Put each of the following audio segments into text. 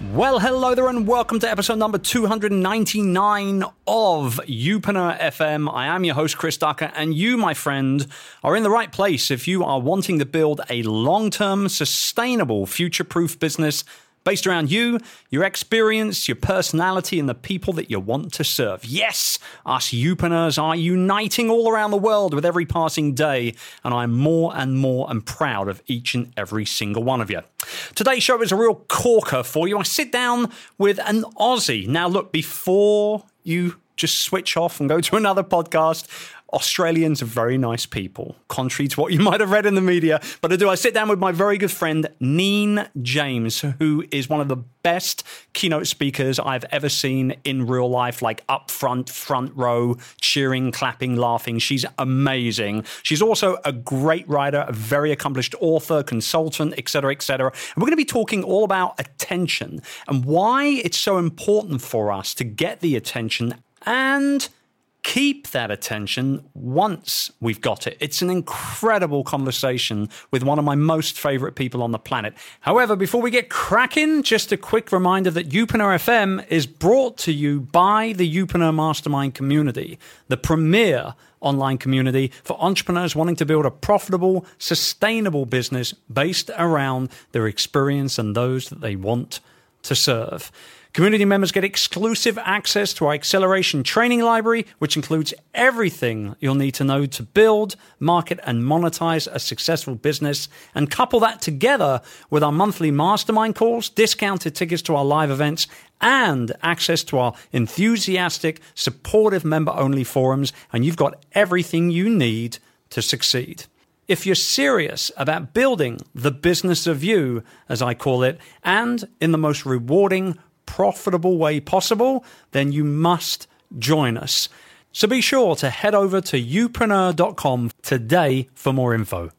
Well, hello there, and welcome to episode number 299 of Youpreneur FM. I am your host, Chris Ducker, and you, my friend, are in the right place if you are wanting to build a long term, sustainable, future proof business based around you, your experience, your personality, and the people that you want to serve. Yes, us Youpreneurs are uniting all around the world with every passing day, and I'm more and more and proud of each and every single one of you. Today's show is a real corker for you. I sit down with an Aussie. Now, look, before you just switch off and go to another podcast, Australians are very nice people, contrary to what you might have read in the media. But I do. I sit down with my very good friend, Neen James, who is one of the best keynote speakers I've ever seen in real life, like up front, front row, cheering, clapping, laughing. She's amazing. She's also a great writer, a very accomplished author, consultant, etc., etc. And we're going to be talking all about attention and why it's so important for us to get the attention and keep that attention once we've got it. It's an incredible conversation with one of my most favorite people on the planet. However, before we get cracking, just a quick reminder that Youpreneur FM is brought to you by the Youpreneur Mastermind community, the premier online community for entrepreneurs wanting to build a profitable, sustainable business based around their experience and those that they want to serve. Community members get exclusive access to our acceleration training library, which includes everything you'll need to know to build, market, and monetize a successful business. And couple that together with our monthly mastermind calls, discounted tickets to our live events, and access to our enthusiastic, supportive member only forums. And you've got everything you need to succeed. If you're serious about building the business of you, as I call it, and in the most rewarding, profitable way possible, then you must join us. So be sure to head over to youpreneur.com today for more info.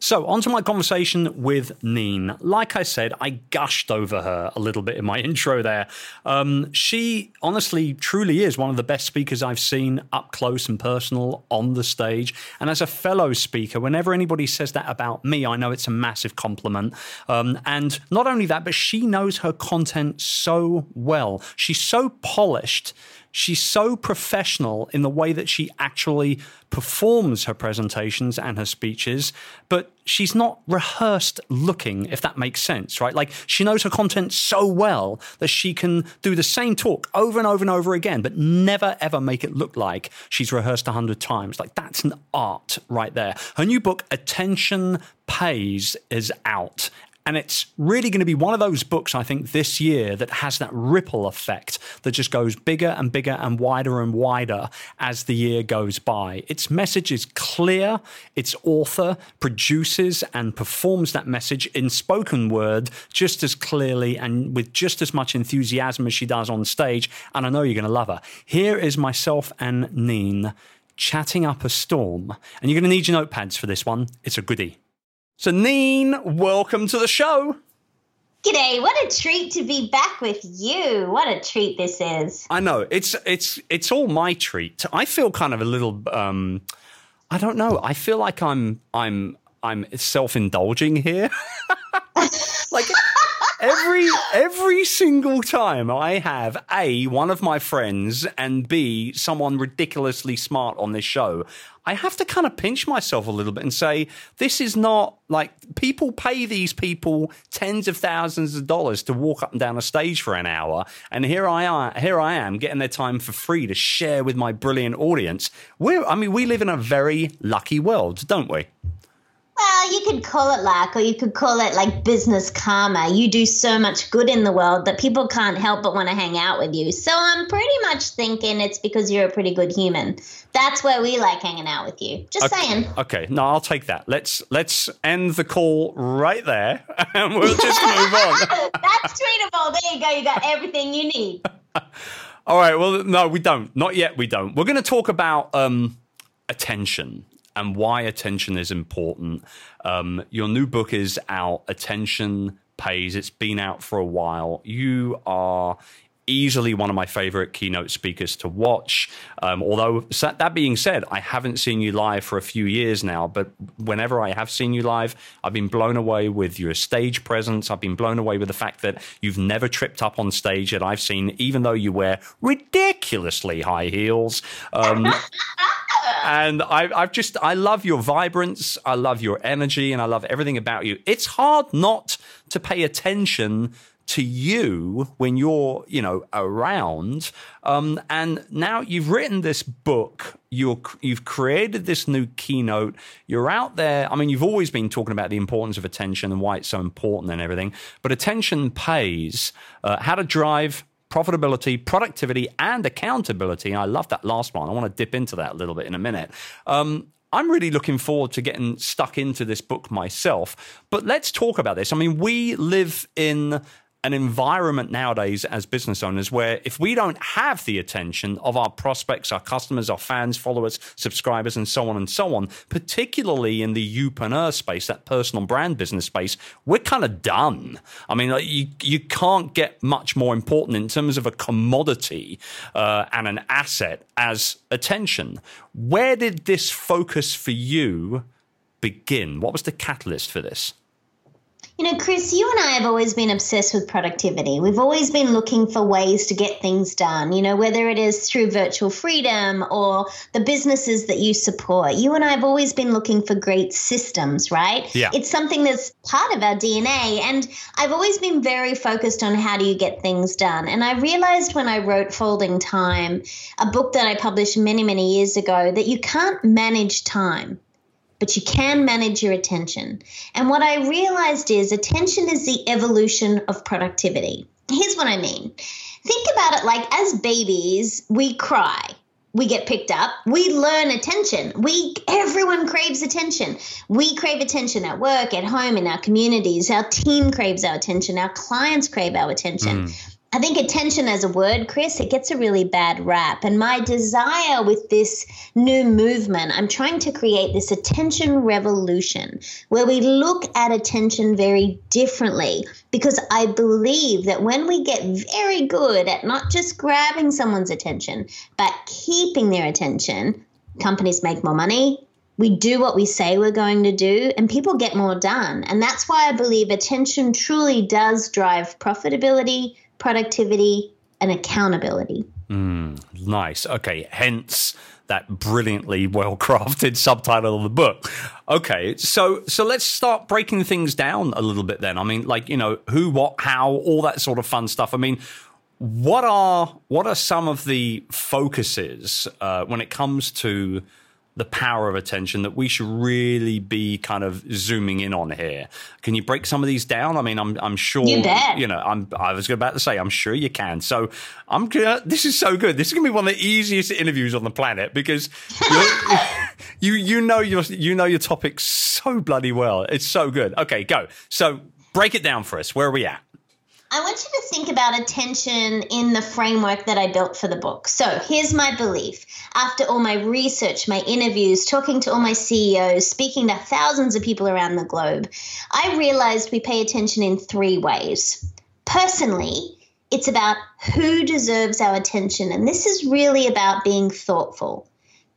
So, on to my conversation with Neen. Like I said, I gushed over her a little bit in my intro there. Um, she honestly, truly is one of the best speakers I've seen up close and personal on the stage. And as a fellow speaker, whenever anybody says that about me, I know it's a massive compliment. Um, and not only that, but she knows her content so well. She's so polished she's so professional in the way that she actually performs her presentations and her speeches, but she's not rehearsed looking, if that makes sense, right? Like she knows her content so well that she can do the same talk over and over and over again, but never ever make it look like she's rehearsed a hundred times. Like that's an art right there. Her new book, Attention Pays, is out. And it's really going to be one of those books, I think, this year that has that ripple effect that just goes bigger and bigger and wider and wider as the year goes by. Its message is clear. Its author produces and performs that message in spoken word just as clearly and with just as much enthusiasm as she does on stage. And I know you're going to love her. Here is myself and Neen chatting up a storm. And you're going to need your notepads for this one. It's a goodie. So, Neen, welcome to the show. G'day! What a treat to be back with you. What a treat this is. I know it's it's it's all my treat. I feel kind of a little. Um, I don't know. I feel like I'm I'm I'm self indulging here. every every single time I have a one of my friends and b someone ridiculously smart on this show, I have to kind of pinch myself a little bit and say, this is not like people pay these people tens of thousands of dollars to walk up and down a stage for an hour, and here I am, here I am getting their time for free to share with my brilliant audience. We're, I mean, we live in a very lucky world, don't we? Well, you could call it luck, or you could call it like business karma. You do so much good in the world that people can't help but want to hang out with you. So I'm pretty much thinking it's because you're a pretty good human. That's where we like hanging out with you. Just okay. saying. Okay, no, I'll take that. Let's let's end the call right there, and we'll just move on. That's treatable. There you go. You got everything you need. All right. Well, no, we don't. Not yet. We don't. We're going to talk about um, attention and why attention is important. Um, your new book is out, Attention Pays. It's been out for a while. You are easily one of my favorite keynote speakers to watch. Um, although, that being said, I haven't seen you live for a few years now, but whenever I have seen you live, I've been blown away with your stage presence. I've been blown away with the fact that you've never tripped up on stage that I've seen, even though you wear ridiculously high heels. Um, and I, I've just, I love your vibrance, I love your energy, and I love everything about you. It's hard not to pay attention to you when you're, you know, around. Um, and now you've written this book. You're, you've created this new keynote. You're out there. I mean, you've always been talking about the importance of attention and why it's so important and everything. But attention pays. Uh, how to drive profitability, productivity, and accountability. I love that last one. I want to dip into that a little bit in a minute. Um, I'm really looking forward to getting stuck into this book myself. But let's talk about this. I mean, we live in an environment nowadays as business owners where if we don't have the attention of our prospects, our customers, our fans, followers, subscribers, and so on and so on, particularly in the youpreneur space, that personal brand business space, we're kind of done. I mean, like, you you can't get much more important in terms of a commodity uh, and an asset as attention. Where did this focus for you begin? What was the catalyst for this? You know, Chris, you and I have always been obsessed with productivity. We've always been looking for ways to get things done, you know, whether it is through virtual freedom or the businesses that you support. You and I have always been looking for great systems, right? Yeah. It's something that's part of our DNA. And I've always been very focused on how do you get things done. And I realized when I wrote Folding Time, a book that I published many, many years ago, that you can't manage time but you can manage your attention. And what I realized is attention is the evolution of productivity. Here's what I mean think about it like as babies, we cry. We get picked up. We learn attention. We everyone craves attention. We crave attention at work, at home, in our communities. Our team craves our attention. Our clients crave our attention. Mm. I think attention as a word, Chris, it gets a really bad rap. And my desire with this new movement, I'm trying to create this attention revolution where we look at attention very differently because I believe that when we get very good at not just grabbing someone's attention, but keeping their attention, companies make more money, we do what we say we're going to do and people get more done. And that's why I believe attention truly does drive profitability, productivity, and accountability. Mm, nice. Okay. Hence that brilliantly well crafted subtitle of the book. Okay, so so let's start breaking things down a little bit then. I mean, like you know, who, what, how, all that sort of fun stuff. I mean, what are what are some of the focuses uh, when it comes to the power of attention that we should really be kind of zooming in on here. Can you break some of these down? I mean, I'm I'm sure you, you know. I'm I was about to say I'm sure you can. So I'm gonna. Uh, this is so good. This is gonna be one of the easiest interviews on the planet because you you know your you know your topic so bloody well. It's so good. Okay, go. So break it down for us. Where are we at? I want you to think about attention in the framework that I built for the book. So here's my belief. After all my research, my interviews, talking to all my CEOs, speaking to thousands of people around the globe, I realized we pay attention in three ways. Personally, it's about who deserves our attention, and this is really about being thoughtful.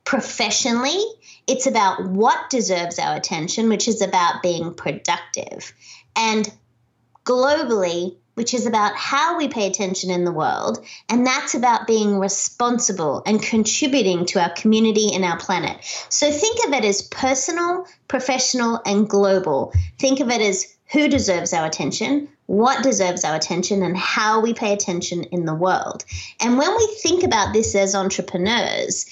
Professionally, it's about what deserves our attention, which is about being productive. And globally, which is about how we pay attention in the world. And that's about being responsible and contributing to our community and our planet. So think of it as personal, professional, and global. Think of it as who deserves our attention, what deserves our attention, and how we pay attention in the world. And when we think about this as entrepreneurs,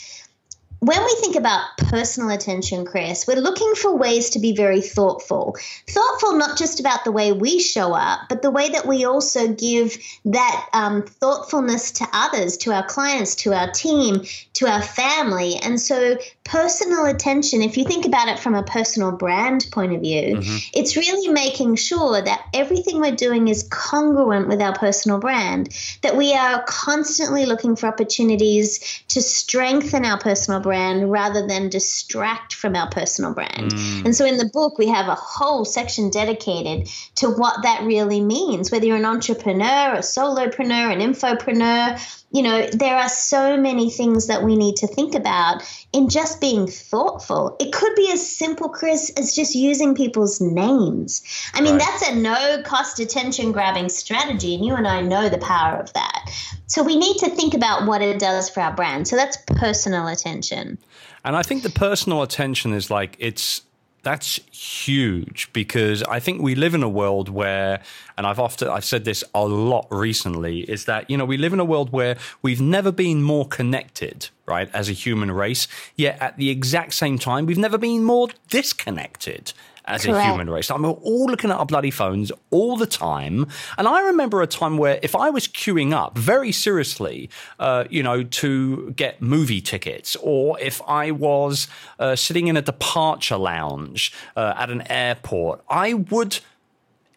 when we think about personal attention, Chris, we're looking for ways to be very thoughtful. Thoughtful not just about the way we show up, but the way that we also give that um, thoughtfulness to others, to our clients, to our team, to our family. And so, personal attention, if you think about it from a personal brand point of view, mm-hmm. it's really making sure that everything we're doing is congruent with our personal brand, that we are constantly looking for opportunities to strengthen our personal brand rather than distract from our personal brand. Mm. And so in the book, we have a whole section dedicated to what that really means, whether you're an entrepreneur, a solopreneur, an infopreneur you know, there are so many things that we need to think about in just being thoughtful. It could be as simple, Chris, as just using people's names. I mean, right. that's a no cost attention grabbing strategy, and you and I know the power of that. So we need to think about what it does for our brand. So that's personal attention. And I think the personal attention is like, it's, that's huge because I think we live in a world where, and I've often I've said this a lot recently, is that you know we live in a world where we've never been more connected, right, as a human race. Yet at the exact same time, we've never been more disconnected as Correct. a human race. I mean, we're all looking at our bloody phones all the time. And I remember a time where if I was queuing up very seriously, uh, you know, to get movie tickets, or if I was uh, sitting in a departure lounge uh, at an airport, I would,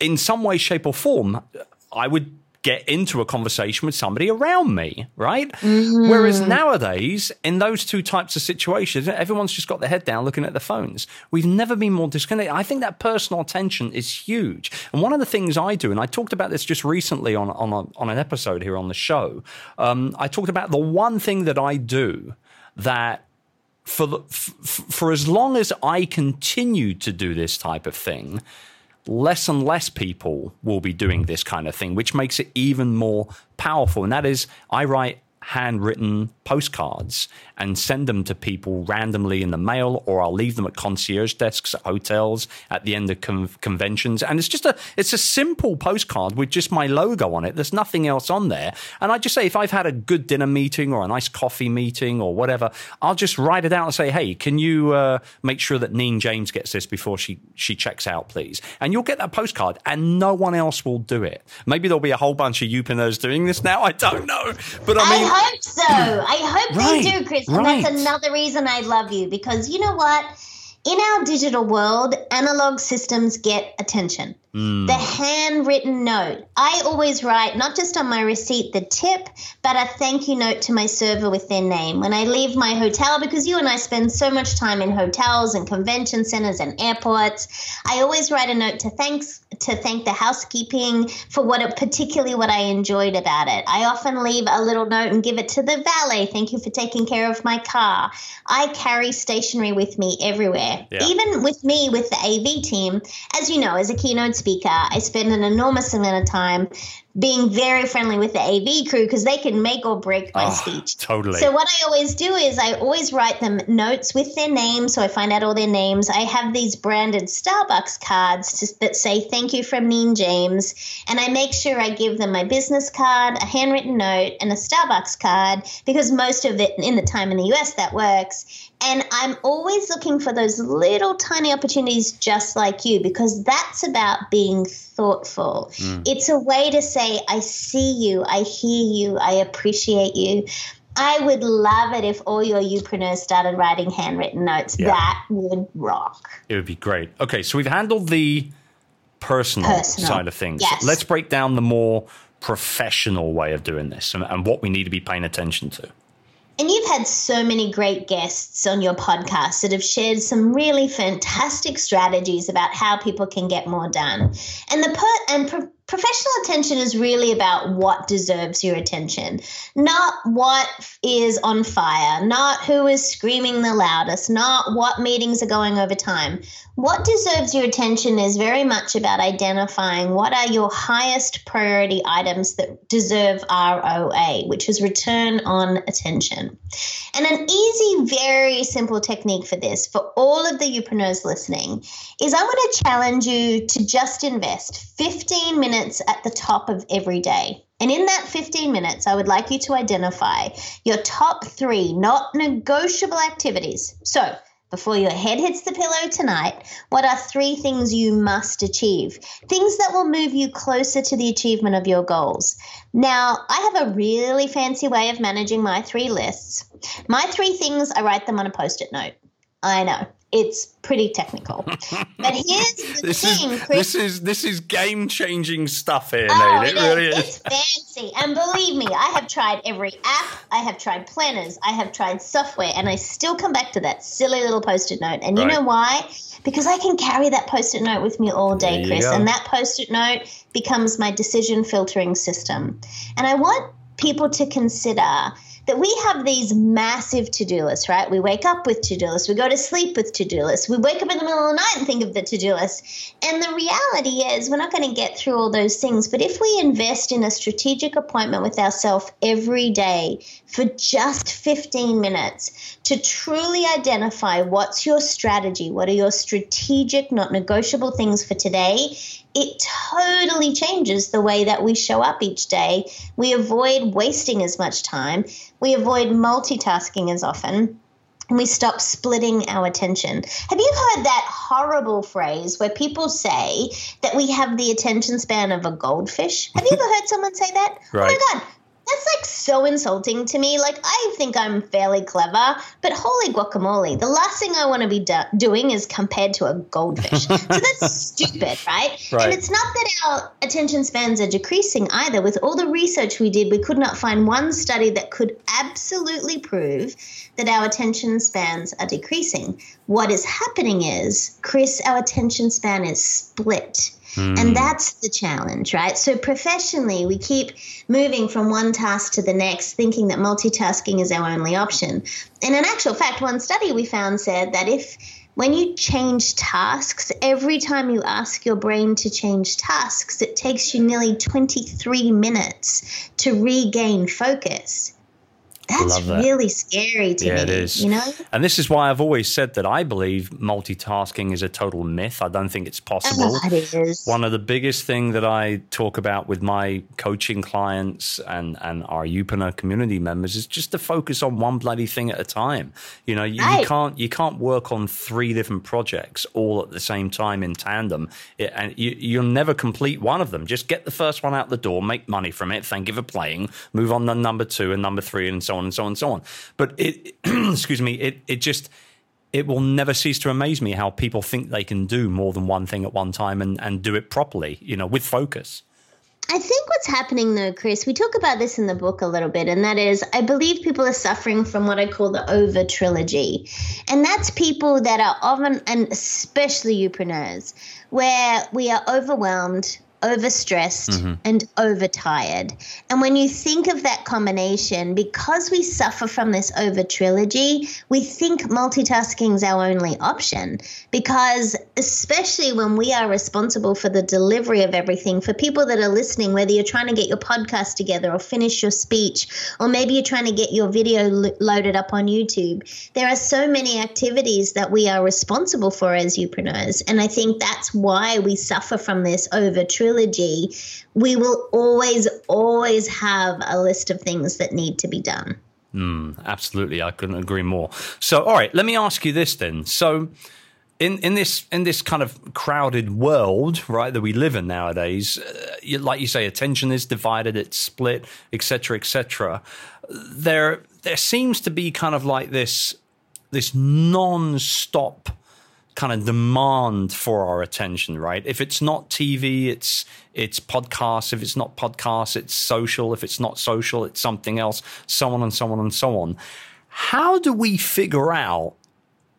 in some way, shape, or form, I would get into a conversation with somebody around me, right? Mm-hmm. Whereas nowadays, in those two types of situations, everyone's just got their head down looking at their phones. We've never been more disconnected. I think that personal attention is huge. And one of the things I do, and I talked about this just recently on, on, a, on an episode here on the show, um, I talked about the one thing that I do that for the, f- for as long as I continue to do this type of thing, less and less people will be doing this kind of thing, which makes it even more powerful. And that is, I write handwritten postcards and send them to people randomly in the mail, or I'll leave them at concierge desks at hotels at the end of con- conventions. And it's just a it's a simple postcard with just my logo on it. There's nothing else on there. And I just say if I've had a good dinner meeting or a nice coffee meeting or whatever, I'll just write it out and say, hey, can you uh, make sure that Neen James gets this before she she checks out, please? And you'll get that postcard, and no one else will do it. Maybe there'll be a whole bunch of Youpreneurs doing this now. I don't know, but I mean, hope so. I hope right. they do, Chris. And right. that's another reason I love you because you know what? In our digital world, analog systems get attention. Mm. The handwritten note. I always write not just on my receipt the tip, but a thank you note to my server with their name. When I leave my hotel, because you and I spend so much time in hotels and convention centers and airports, I always write a note to thanks to thank the housekeeping for what it, particularly what I enjoyed about it. I often leave a little note and give it to the valet. Thank you for taking care of my car. I carry stationery with me everywhere. Yeah. Even with me with the AV team, as you know, as a keynote speaker. I spend an enormous amount of time being very friendly with the AV crew because they can make or break my oh, speech. Totally. So what I always do is I always write them notes with their names, so I find out all their names. I have these branded Starbucks cards to, that say "Thank you from Neen James," and I make sure I give them my business card, a handwritten note, and a Starbucks card because most of it in the time in the US that works. And I'm always looking for those little tiny opportunities just like you because that's about being thoughtful. Mm. It's a way to say, I see you, I hear you, I appreciate you. I would love it if all your youpreneurs started writing handwritten notes. Yeah. That would rock. It would be great. Okay, so we've handled the personal, personal. side of things. Yes. Let's break down the more professional way of doing this and, and what we need to be paying attention to. And you've had so many great guests on your podcast that have shared some really fantastic strategies about how people can get more done. And the per- and professional attention is really about what deserves your attention, not what is on fire, not who is screaming the loudest, not what meetings are going over time. What deserves your attention is very much about identifying what are your highest priority items that deserve ROA, which is return on attention. And an easy, very simple technique for this, for all of the youpreneurs listening, is I want to challenge you to just invest 15 minutes at the top of every day. And in that 15 minutes, I would like you to identify your top three not negotiable activities. So, before your head hits the pillow tonight, what are three things you must achieve? Things that will move you closer to the achievement of your goals. Now, I have a really fancy way of managing my three lists. My three things, I write them on a post it note. I know it's pretty technical. But here's the this thing, is, Chris. This is this is game changing stuff here, Oh, Nate. It, it is. really is. It's fancy. And believe me, I have tried every app, I have tried planners, I have tried software, and I still come back to that silly little post it note. And you Right. know why? Because I can carry that post it note with me all day, Chris. And that post it note becomes my decision filtering system. And I want people to consider that we have these massive to-do lists, right? We wake up with to-do lists, we go to sleep with to-do lists, we wake up in the middle of the night and think of the to-do list. And the reality is we're not going to get through all those things, but if we invest in a strategic appointment with ourselves every day for just 15 minutes to truly identify what's your strategy, what are your strategic, not negotiable things for today, it totally changes the way that we show up each day. We avoid wasting as much time, we avoid multitasking as often. And we stop splitting our attention. Have you heard that horrible phrase where people say that we have the attention span of a goldfish? Have you ever heard someone say that? Oh my God, that's like so insulting to me. Like, I think I'm fairly clever, but holy guacamole, the last thing I want to be do- doing is compared to a goldfish. so that's stupid, right? Right. And it's not that our attention spans are decreasing either. With all the research we did, we could not find one study that could absolutely prove that our attention spans are decreasing. What is happening is, Chris, our attention span is split. And hmm. that's the challenge, right? So, professionally, we keep moving from one task to the next, thinking that multitasking is our only option. And in actual fact, one study we found said that if when you change tasks, every time you ask your brain to change tasks, it takes you nearly 23 minutes to regain focus. That's really scary to Yeah, me. it is. You know? And this is why I've always said that I believe multitasking is a total myth. I don't think it's possible. Oh, it is. One of the biggest thing that I talk about with my coaching clients and, and our Youpreneur community members is just to focus on one bloody thing at a time. You know, you, you can't you can't work on three different projects all at the same time in tandem, It- and you, you'll never complete one of them. Just get the first one out the door, make money from it, thank you for playing, move on to number two and number three, and so on and so on and so on. But it, excuse me, it it just it will never cease to amaze me how people think they can do more than one thing at one time and, and do it properly, you know, with focus. I think what's happening though, Chris, we talk about this in the book a little bit, and that is I believe people are suffering from what I call the over trilogy. And that's people that are often, and especially youpreneurs, where we are overwhelmed, overstressed, mm-hmm. and overtired. And when you think of that combination, because we suffer from this over trilogy, we think multitasking is our only option. Because especially when we are responsible for the delivery of everything, for people that are listening, whether you're trying to get your podcast together or finish your speech, or maybe you're trying to get your video lo- loaded up on YouTube, there are so many activities that we are responsible for as youpreneurs. And I think that's why we suffer from this over trilogy. We will always, always have a list of things that need to be done. Absolutely, I couldn't agree more. So, all right, let me ask you this then. So, in in this in this kind of crowded world, right, that we live in nowadays, uh, you, like you say, attention is divided, it's split, etc., etc. There there seems to be kind of like this this non-stop kind of demand for our attention, right? If it's not TV, it's it's podcasts. If it's not podcasts, it's social. If it's not social, it's something else. So on and so on and so on. How do we figure out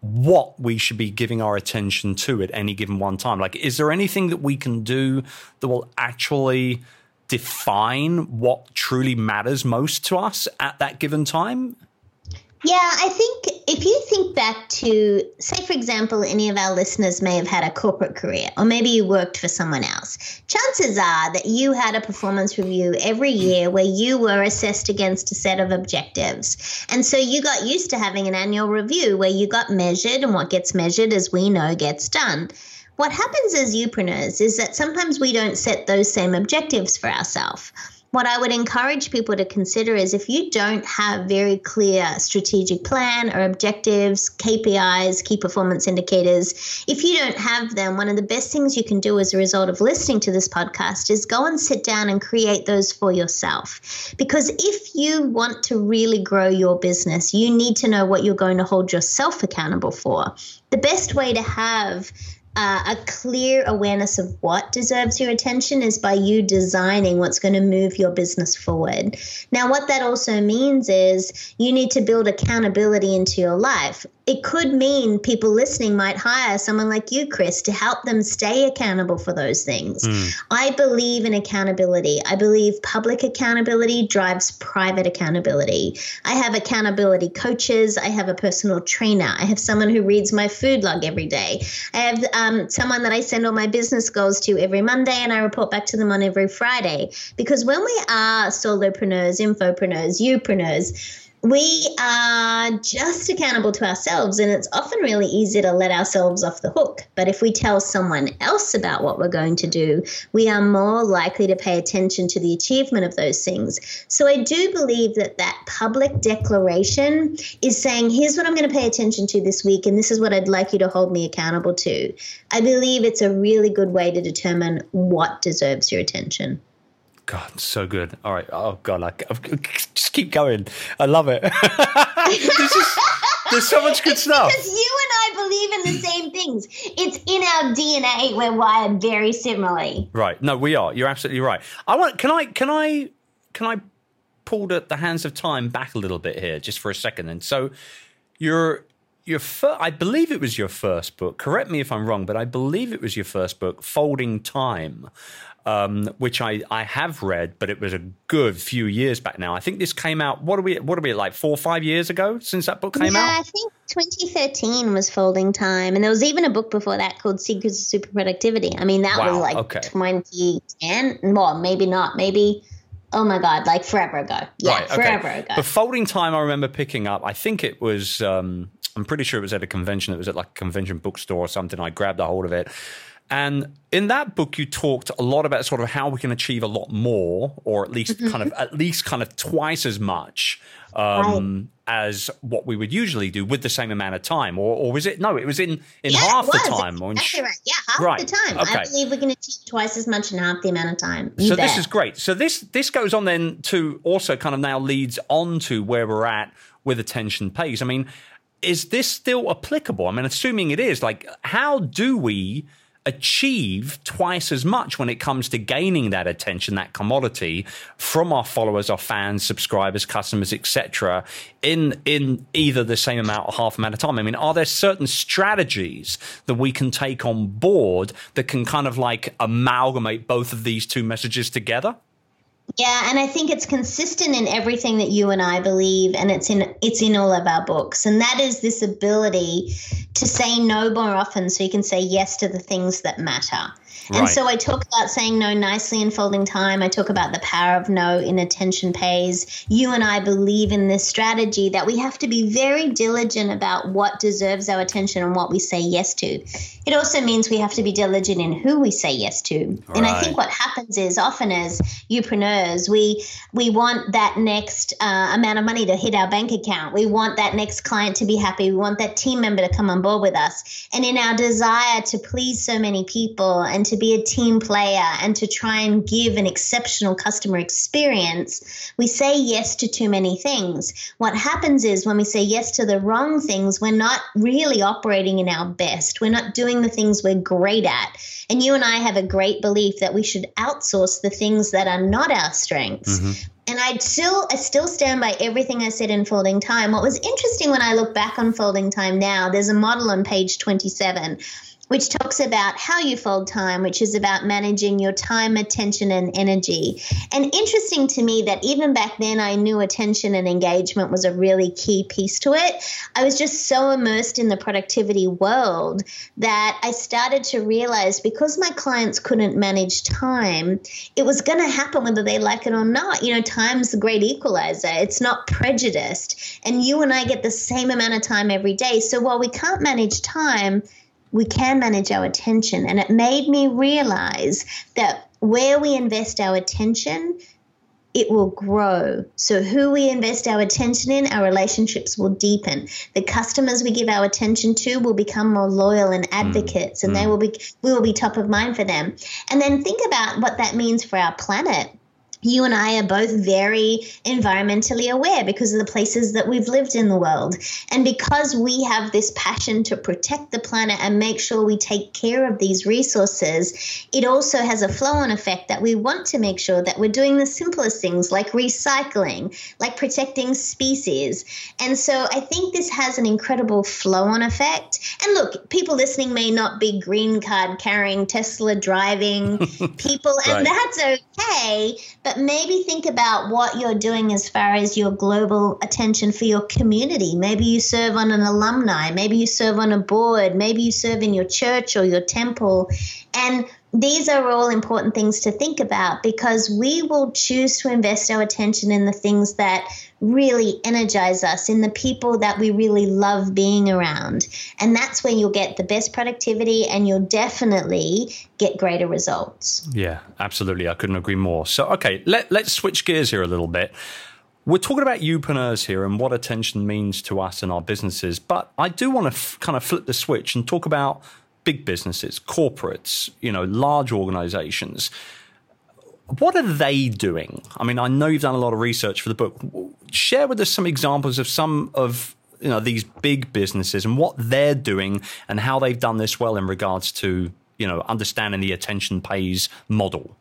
what we should be giving our attention to at any given one time? Like, is there anything that we can do that will actually define what truly matters most to us at that given time? Yeah, I think if you think back to, say, for example, any of our listeners may have had a corporate career, or maybe you worked for someone else. Chances are that you had a performance review every year where you were assessed against a set of objectives. And so you got used to having an annual review where you got measured, and what gets measured, as we know, gets done. What happens as youpreneurs is that sometimes we don't set those same objectives for ourselves. What I would encourage people to consider is if you don't have very clear strategic plan or objectives, KPIs, key performance indicators, if you don't have them, one of the best things you can do as a result of listening to this podcast is go and sit down and create those for yourself. Because if you want to really grow your business, you need to know what you're going to hold yourself accountable for. The best way to have uh, a clear awareness of what deserves your attention is by you designing what's going to move your business forward. Now, what that also means is you need to build accountability into your life it could mean people listening might hire someone like you, Chris, to help them stay accountable for those things. Mm. I believe in accountability. I believe public accountability drives private accountability. I have accountability coaches. I have a personal trainer. I have someone who reads my food log every day. I have um, someone that I send all my business goals to every Monday and I report back to them on every Friday. Because when we are solopreneurs, infopreneurs, youpreneurs, we are just accountable to ourselves, and it's often really easy to let ourselves off the hook. But if we tell someone else about what we're going to do, we are more likely to pay attention to the achievement of those things. So I do believe that that public declaration is saying, here's what I'm going to pay attention to this week, and this is what I'd like you to hold me accountable to. I believe it's a really good way to determine what deserves your attention. God, so good. All right. Oh God, like just keep going. I love it. is, there's so much good stuff. Because you and I believe in the same things. It's in our DNA. We're wired very similarly. Right. No, we are. You're absolutely right. I want. Can I? Can I? Can I pull the, the hands of time back a little bit here, just for a second? And so, your your fir- I believe it was your first book. Correct me if I'm wrong, but I believe it was your first book, Folding Time um, which I, I have read, but it was a good few years back now. I think this came out. What are we? What are we like? Four or five years ago since that book came yeah, out. Yeah, I think 2013 was Folding Time, and there was even a book before that called Secrets of Super Productivity. I mean, that wow, was like okay. 2010. Well, maybe not. Maybe. Oh my God, like forever ago. Yeah, right, okay. forever ago. But Folding Time, I remember picking up. I think it was. Um, I'm pretty sure it was at a convention. It was at like a convention bookstore or something. I grabbed a hold of it and in that book, you talked a lot about sort of how we can achieve a lot more, or at least mm-hmm. kind of at least kind of twice as much um, right. as what we would usually do with the same amount of time. Or, or was it no? It was in in yeah, half the time. Or exactly right. Yeah, half right. the time. Okay. I believe we can achieve twice as much in half the amount of time. You so bet. this is great. So this this goes on then to also kind of now leads on to where we're at with attention pays. I mean, is this still applicable? I mean, assuming it is, like, how do we achieve twice as much when it comes to gaining that attention, that commodity from our followers, our fans, subscribers, customers, etc., in in either the same amount or half amount of time. I mean, are there certain strategies that we can take on board that can kind of like amalgamate both of these two messages together? Yeah, and I think it's consistent in everything that you and I believe, and it's in it's in all of our books, and that is this ability to say no more often, so you can say yes to the things that matter. Right. And so I talk about saying no nicely in folding time. I talk about the power of no in attention pays. You and I believe in this strategy that we have to be very diligent about what deserves our attention and what we say yes to. It also means we have to be diligent in who we say yes to. Right. And I think what happens is often as youpreneurs, we we want that next uh, amount of money to hit our bank account. We want that next client to be happy. We want that team member to come on board with us. And in our desire to please so many people and to to be a team player and to try and give an exceptional customer experience, we say yes to too many things. What happens is when we say yes to the wrong things, we're not really operating in our best. We're not doing the things we're great at. And you and I have a great belief that we should outsource the things that are not our strengths. Mm-hmm and I still I still stand by everything I said in Folding Time. What was interesting when I look back on Folding Time now, there's a model on page 27 which talks about how you fold time, which is about managing your time, attention, and energy. And interesting to me that even back then, I knew attention and engagement was a really key piece to it. I was just so immersed in the productivity world that I started to realize because my clients couldn't manage time, it was going to happen whether they like it or not. You know, time's the great equalizer, it's not prejudiced. And you and I get the same amount of time every day. So while we can't manage time, we can manage our attention. And it made me realize that where we invest our attention it will grow. So, who we invest our attention in, our relationships will deepen. The customers we give our attention to will become more loyal and mm. advocates, mm. and mm. they will be we will be top of mind for them. And then think about what that means for our planet you and I are both very environmentally aware because of the places that we've lived in the world. And because we have this passion to protect the planet and make sure we take care of these resources, it also has a flow on effect that we want to make sure that we're doing the simplest things like recycling, like protecting species. And so I think this has an incredible flow on effect. And look, people listening may not be green card carrying, Tesla driving people, and that's okay. But but maybe think about what you're doing as far as your global attention for your community. Maybe you serve on an alumni, maybe you serve on a board, maybe you serve in your church or your temple. And these are all important things to think about because we will choose to invest our attention in the things that really energize us, in the people that we really love being around. And that's where you'll get the best productivity and you'll definitely get greater results. Yeah, absolutely. I couldn't agree more. So, okay, let, let's switch gears here a little bit. We're talking about youpreneurs here and what attention means to us and our businesses, but I do want to f- kind of flip the switch and talk about big businesses, corporates, you know, large organizations. What are they doing? I mean, I know you've done a lot of research for the book. Share with us some examples of some of you know these big businesses and what they're doing and how they've done this well in regards to you know understanding the attention pays model.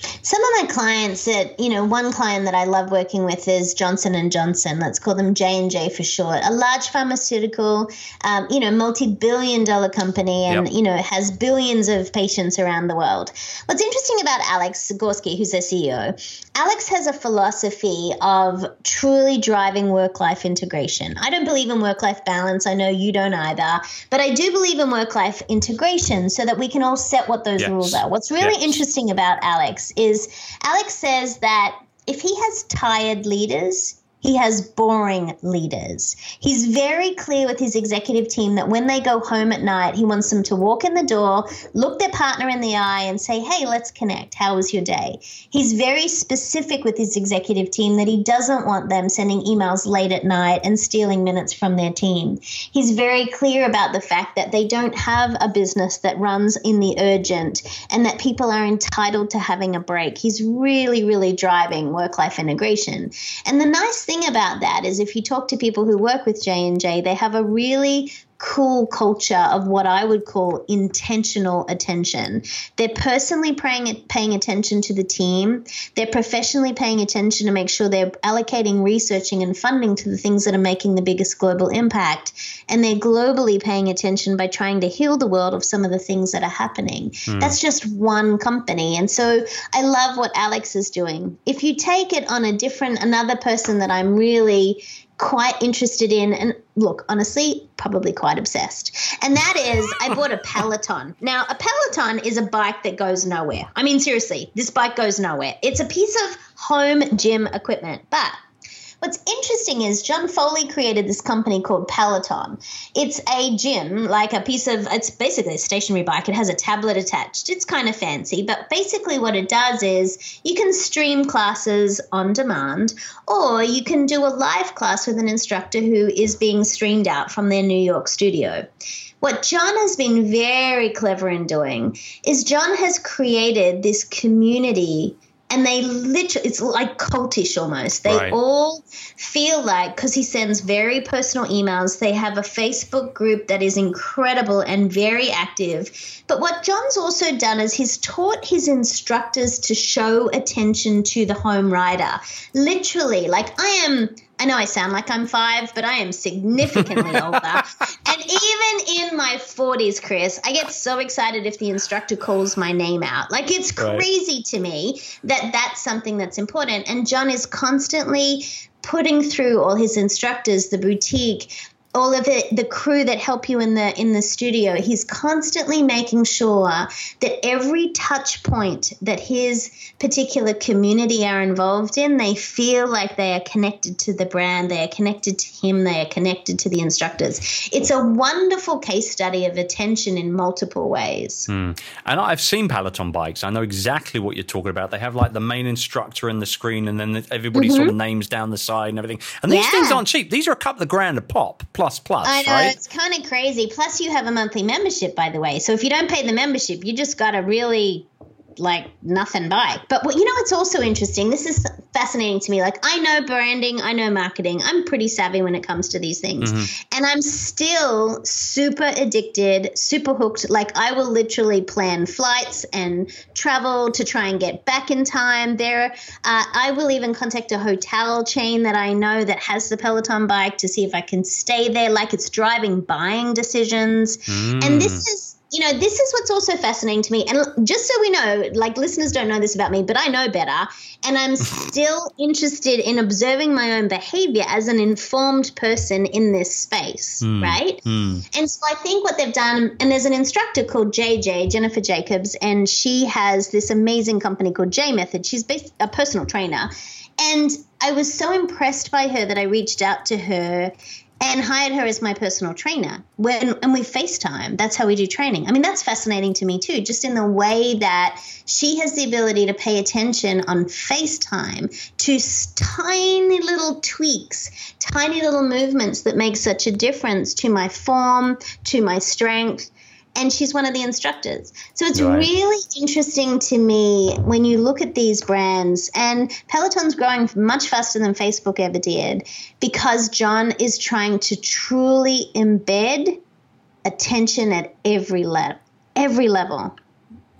Some of my clients that, you know, one client that I love working with is Johnson and Johnson. Let's call them J and J for short. A large pharmaceutical, um, you know, multi-billion-dollar company, and yep. you know, has billions of patients around the world. What's interesting about Alex Gorsky, who's their CEO, Alex has a philosophy of truly driving work-life integration. I don't believe in work-life balance. I know you don't either, but I do believe in work-life integration, so that we can all set what those yes. rules are. What's really yes. interesting about Alex is Alex says that if he has tired leaders, he has boring leaders. He's very clear with his executive team that when they go home at night, he wants them to walk in the door, look their partner in the eye, and say, Hey, let's connect. How was your day? He's very specific with his executive team that he doesn't want them sending emails late at night and stealing minutes from their team. He's very clear about the fact that they don't have a business that runs in the urgent and that people are entitled to having a break. He's really, really driving work life integration. And the nice thing about that is if you talk to people who work with J&J, they have a really cool culture of what I would call intentional attention. They're personally paying, paying attention to the team. They're professionally paying attention to make sure they're allocating researching and funding to the things that are making the biggest global impact. And they're globally paying attention by trying to heal the world of some of the things that are happening. Mm. That's just one company. And so I love what Alex is doing. If you take it on a different, another person that I'm really quite interested in and look honestly probably quite obsessed. And that is i bought a peloton. Now a peloton is a bike that goes nowhere. I mean seriously this bike goes nowhere. It's a piece of home gym equipment but What's interesting is John Foley created this company called Peloton. It's a gym, like a piece of, it's basically a stationary bike. It has a tablet attached. It's kind of fancy, but basically what it does is you can stream classes on demand, or you can do a live class with an instructor who is being streamed out from their New York studio. What John has been very clever in doing is John has created this community and they literally it's like cultish almost. They right. all feel like because he sends very personal emails they have a facebook group that is incredible and very active. But what john's also done is he's taught his instructors to show attention to the home rider. Literally like i am I know I sound like I'm five, but I am significantly older. and even in my 40s, Chris, I get so excited if the instructor calls my name out. Like it's crazy right. to me that that's something that's important. And John is constantly putting through all his instructors, the boutique, all of it the crew that help you in the in the studio. He's constantly making sure that every touch point that his particular community are involved in they feel like they are connected to the brand they are connected to him they are connected to the instructors. It's a wonderful case study of attention in multiple ways. Mm. and i've seen peloton bikes. I know exactly what you're talking about. They have like the main instructor in the screen and then everybody mm-hmm. sort of names down the side and everything. And these yeah. things aren't cheap. These are a couple of grand a pop plus plus. I know right? it's kind of crazy. Plus, you have a monthly membership, by the way. So if you don't pay the membership, you just got to really like nothing bike. But what you know, it's also interesting. This is fascinating to me. Like I know branding, I know marketing. I'm pretty savvy when it comes to these things, mm-hmm. and I'm still super addicted, super hooked. Like I will literally plan flights and travel to try and get back in time. There, uh, I will even contact a hotel chain that I know that has the Peloton bike to see if I can stay there. Like it's driving buying decisions, mm. and this is you know, this is what's also fascinating to me. And just so we know, like listeners don't know this about me, but I know better. And I'm still interested in observing my own behavior as an informed person in this space, mm. right? Mm. And so I think what they've done, and there's an instructor called JJ, Jennifer Jacobs, and she has this amazing company called J Method. She's a personal trainer. And I was so impressed by her that I reached out to her and hired her as my personal trainer. When and we FaceTime. That's how we do training. I mean, that's fascinating to me too, just in the way that she has the ability to pay attention on FaceTime to tiny little tweaks, tiny little movements that make such a difference to my form, to my strength, and she's one of the instructors. So it's right. really interesting to me when you look at these brands, and Peloton's growing much faster than Facebook ever did because John is trying to truly embed attention at every level. Every level.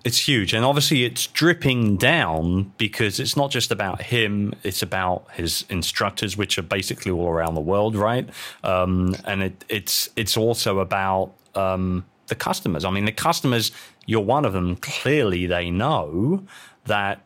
It's huge. And obviously, it's dripping down because it's not just about him, it's about his instructors, which are basically all around the world, right? Um, and it, it's, it's also about. Um, the customers. I mean, the customers, you're one of them. Clearly, they know that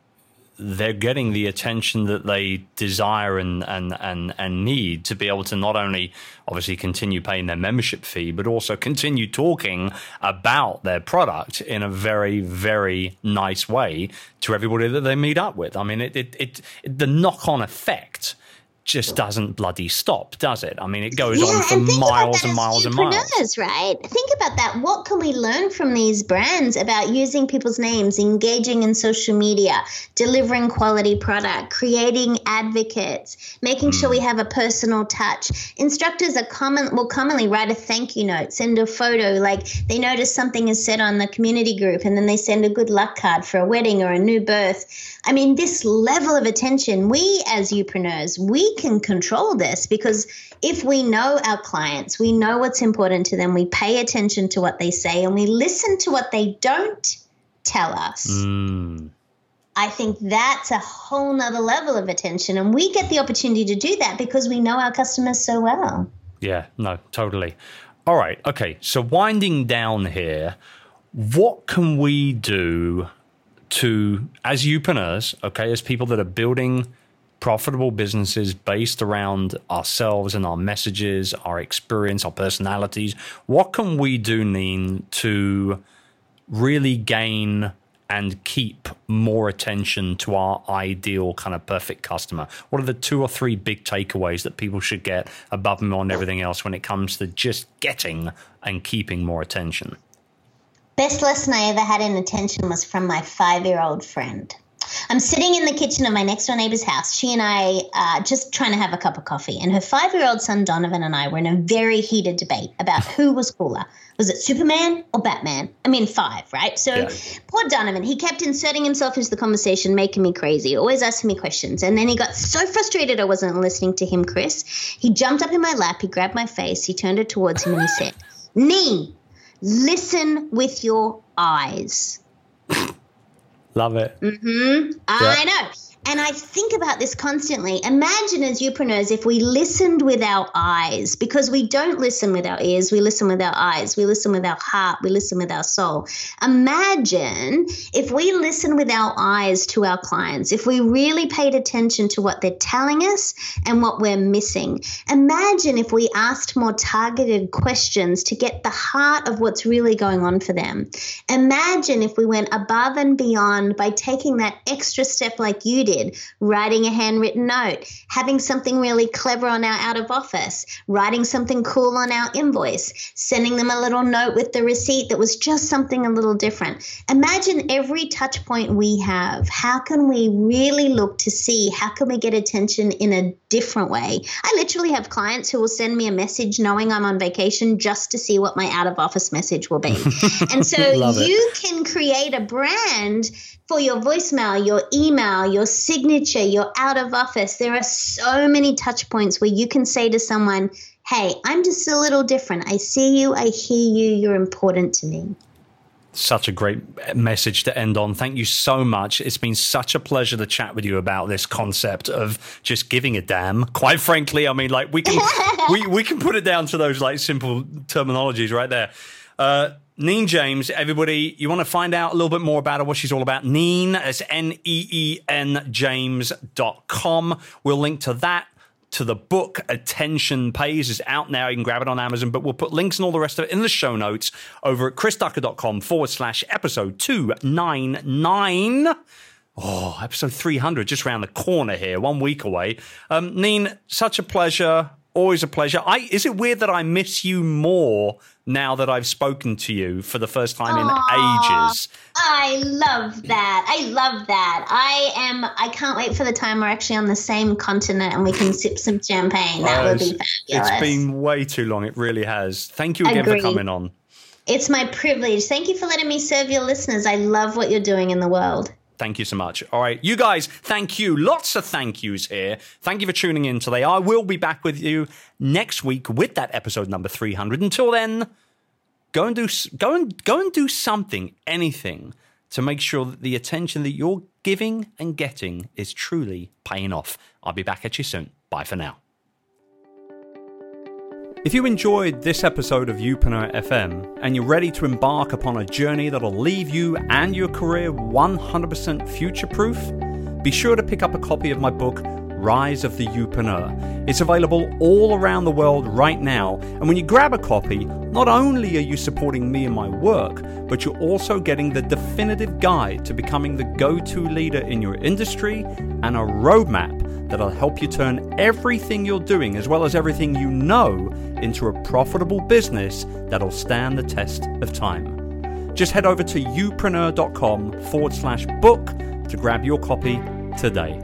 they're getting the attention that they desire and, and, and, and need to be able to not only obviously continue paying their membership fee, but also continue talking about their product in a very, very nice way to everybody that they meet up with. I mean, it, it, it, the knock on effect just doesn't bloody stop, does it? I mean, it goes yeah, on for and miles and miles and miles. Right? Think about that. What can we learn from these brands about using people's names, engaging in social media, delivering quality product, creating advocates, making mm. sure we hmm. have a personal touch? Instructors are common will commonly write a thank you note, send a photo, like they notice something is said on the community group, and then they send a good luck card for a wedding or a new birth. I mean, this level of attention, we as youpreneurs, we can control this because if we know our clients, we know what's important to them, we pay attention to what they say, and we listen to what they don't tell us. Mm. I think that's a whole nother level of attention. And we get the opportunity to do that because we know our customers so well. Yeah, no, totally. All right. Okay. So winding down here, what can we do to, as youpreneurs, okay, as people that are building profitable businesses based around ourselves and our messages, our experience, our personalities, what can we do, Neen, to really gain and keep more attention to our ideal kind of perfect customer? What are the two or three big takeaways that people should get above and beyond everything else when it comes to just getting and keeping more attention? Best lesson I ever had in attention was from my five year old friend. I'm sitting in the kitchen of my next door neighbor's house. She and I uh, just trying to have a cup of coffee. And her five year old son, Donovan, and I were in a very heated debate about who was cooler. Was it Superman or Batman? I mean, five, right? So yeah. poor Donovan, he kept inserting himself into the conversation, making me crazy, always asking me questions. And then he got so frustrated I wasn't listening to him, Chris. He jumped up in my lap, he grabbed my face, he turned it towards him, and he said, Nee, Listen with your eyes. Love it. Mm-hmm. Yeah. I know. And I think about this constantly. Imagine as youpreneurs if we listened with our eyes, because we don't listen with our ears, we listen with our eyes, we listen with our heart, we listen with our soul. Imagine if we listen with our eyes to our clients, if we really paid attention to what they're telling us and what we're missing. Imagine if we asked more targeted questions to get the heart of what's really going on for them. Imagine if we went above and beyond by taking that extra step like you did did, writing a handwritten note, having something really clever on our out of office, writing something cool on our invoice, sending them a little note with the receipt that was just something a little different. Imagine every touch point we have. How can we really look to see how can we get attention in a different way? I literally have clients who will send me a message knowing I'm on vacation just to see what my out of office message will be. and so you can create a brand for your voicemail, your email, your signature, your out of office. There are so many touch points where you can say to someone, Hey, I'm just a little different. I see you, I hear you, you're important to me. Such a great message to end on. Thank you so much. It's been such a pleasure to chat with you about this concept of just giving a damn. Quite frankly, I mean, like we can we, we can put it down to those like simple terminologies right there. Uh, Neen James, everybody, you want to find out a little bit more about her, what she's all about? Neen, it's N E E N James.com. We'll link to that, to the book Attention Pays is out now. You can grab it on Amazon, but we'll put links and all the rest of it in the show notes over at chrisducker.com forward slash episode 299. Oh, episode 300, just around the corner here, one week away. Um, Neen, such a pleasure. Always a pleasure. I, is it weird that I miss you more now that I've spoken to you for the first time in ages. I love that. I love that. I am. I can't wait for the time we're actually on the same continent and we can sip some champagne. That would be fabulous. It's been way too long. It really has. Thank you again Agreed. for coming on. It's my privilege. Thank you for letting me serve your listeners. I love what you're doing in the world. Thank you so much. All right, you guys, thank you. Lots of thank yous here. Thank you for tuning in today. I will be back with you next week with that episode number 300. Until then, go and do go and go and do something, anything to make sure that the attention that you're giving and getting is truly paying off. I'll be back at you soon. Bye for now. If you enjoyed this episode of Youpreneur FM and you're ready to embark upon a journey that'll leave you and your career 100% future proof, be sure to pick up a copy of my book, Rise of the Youpreneur. It's available all around the world right now, and when you grab a copy, not only are you supporting me and my work, but you're also getting the definitive guide to becoming the go to leader in your industry and a roadmap that'll help you turn everything you're doing, as well as everything you know, into a profitable business that'll stand the test of time. Just head over to youpreneur.com forward slash book to grab your copy today.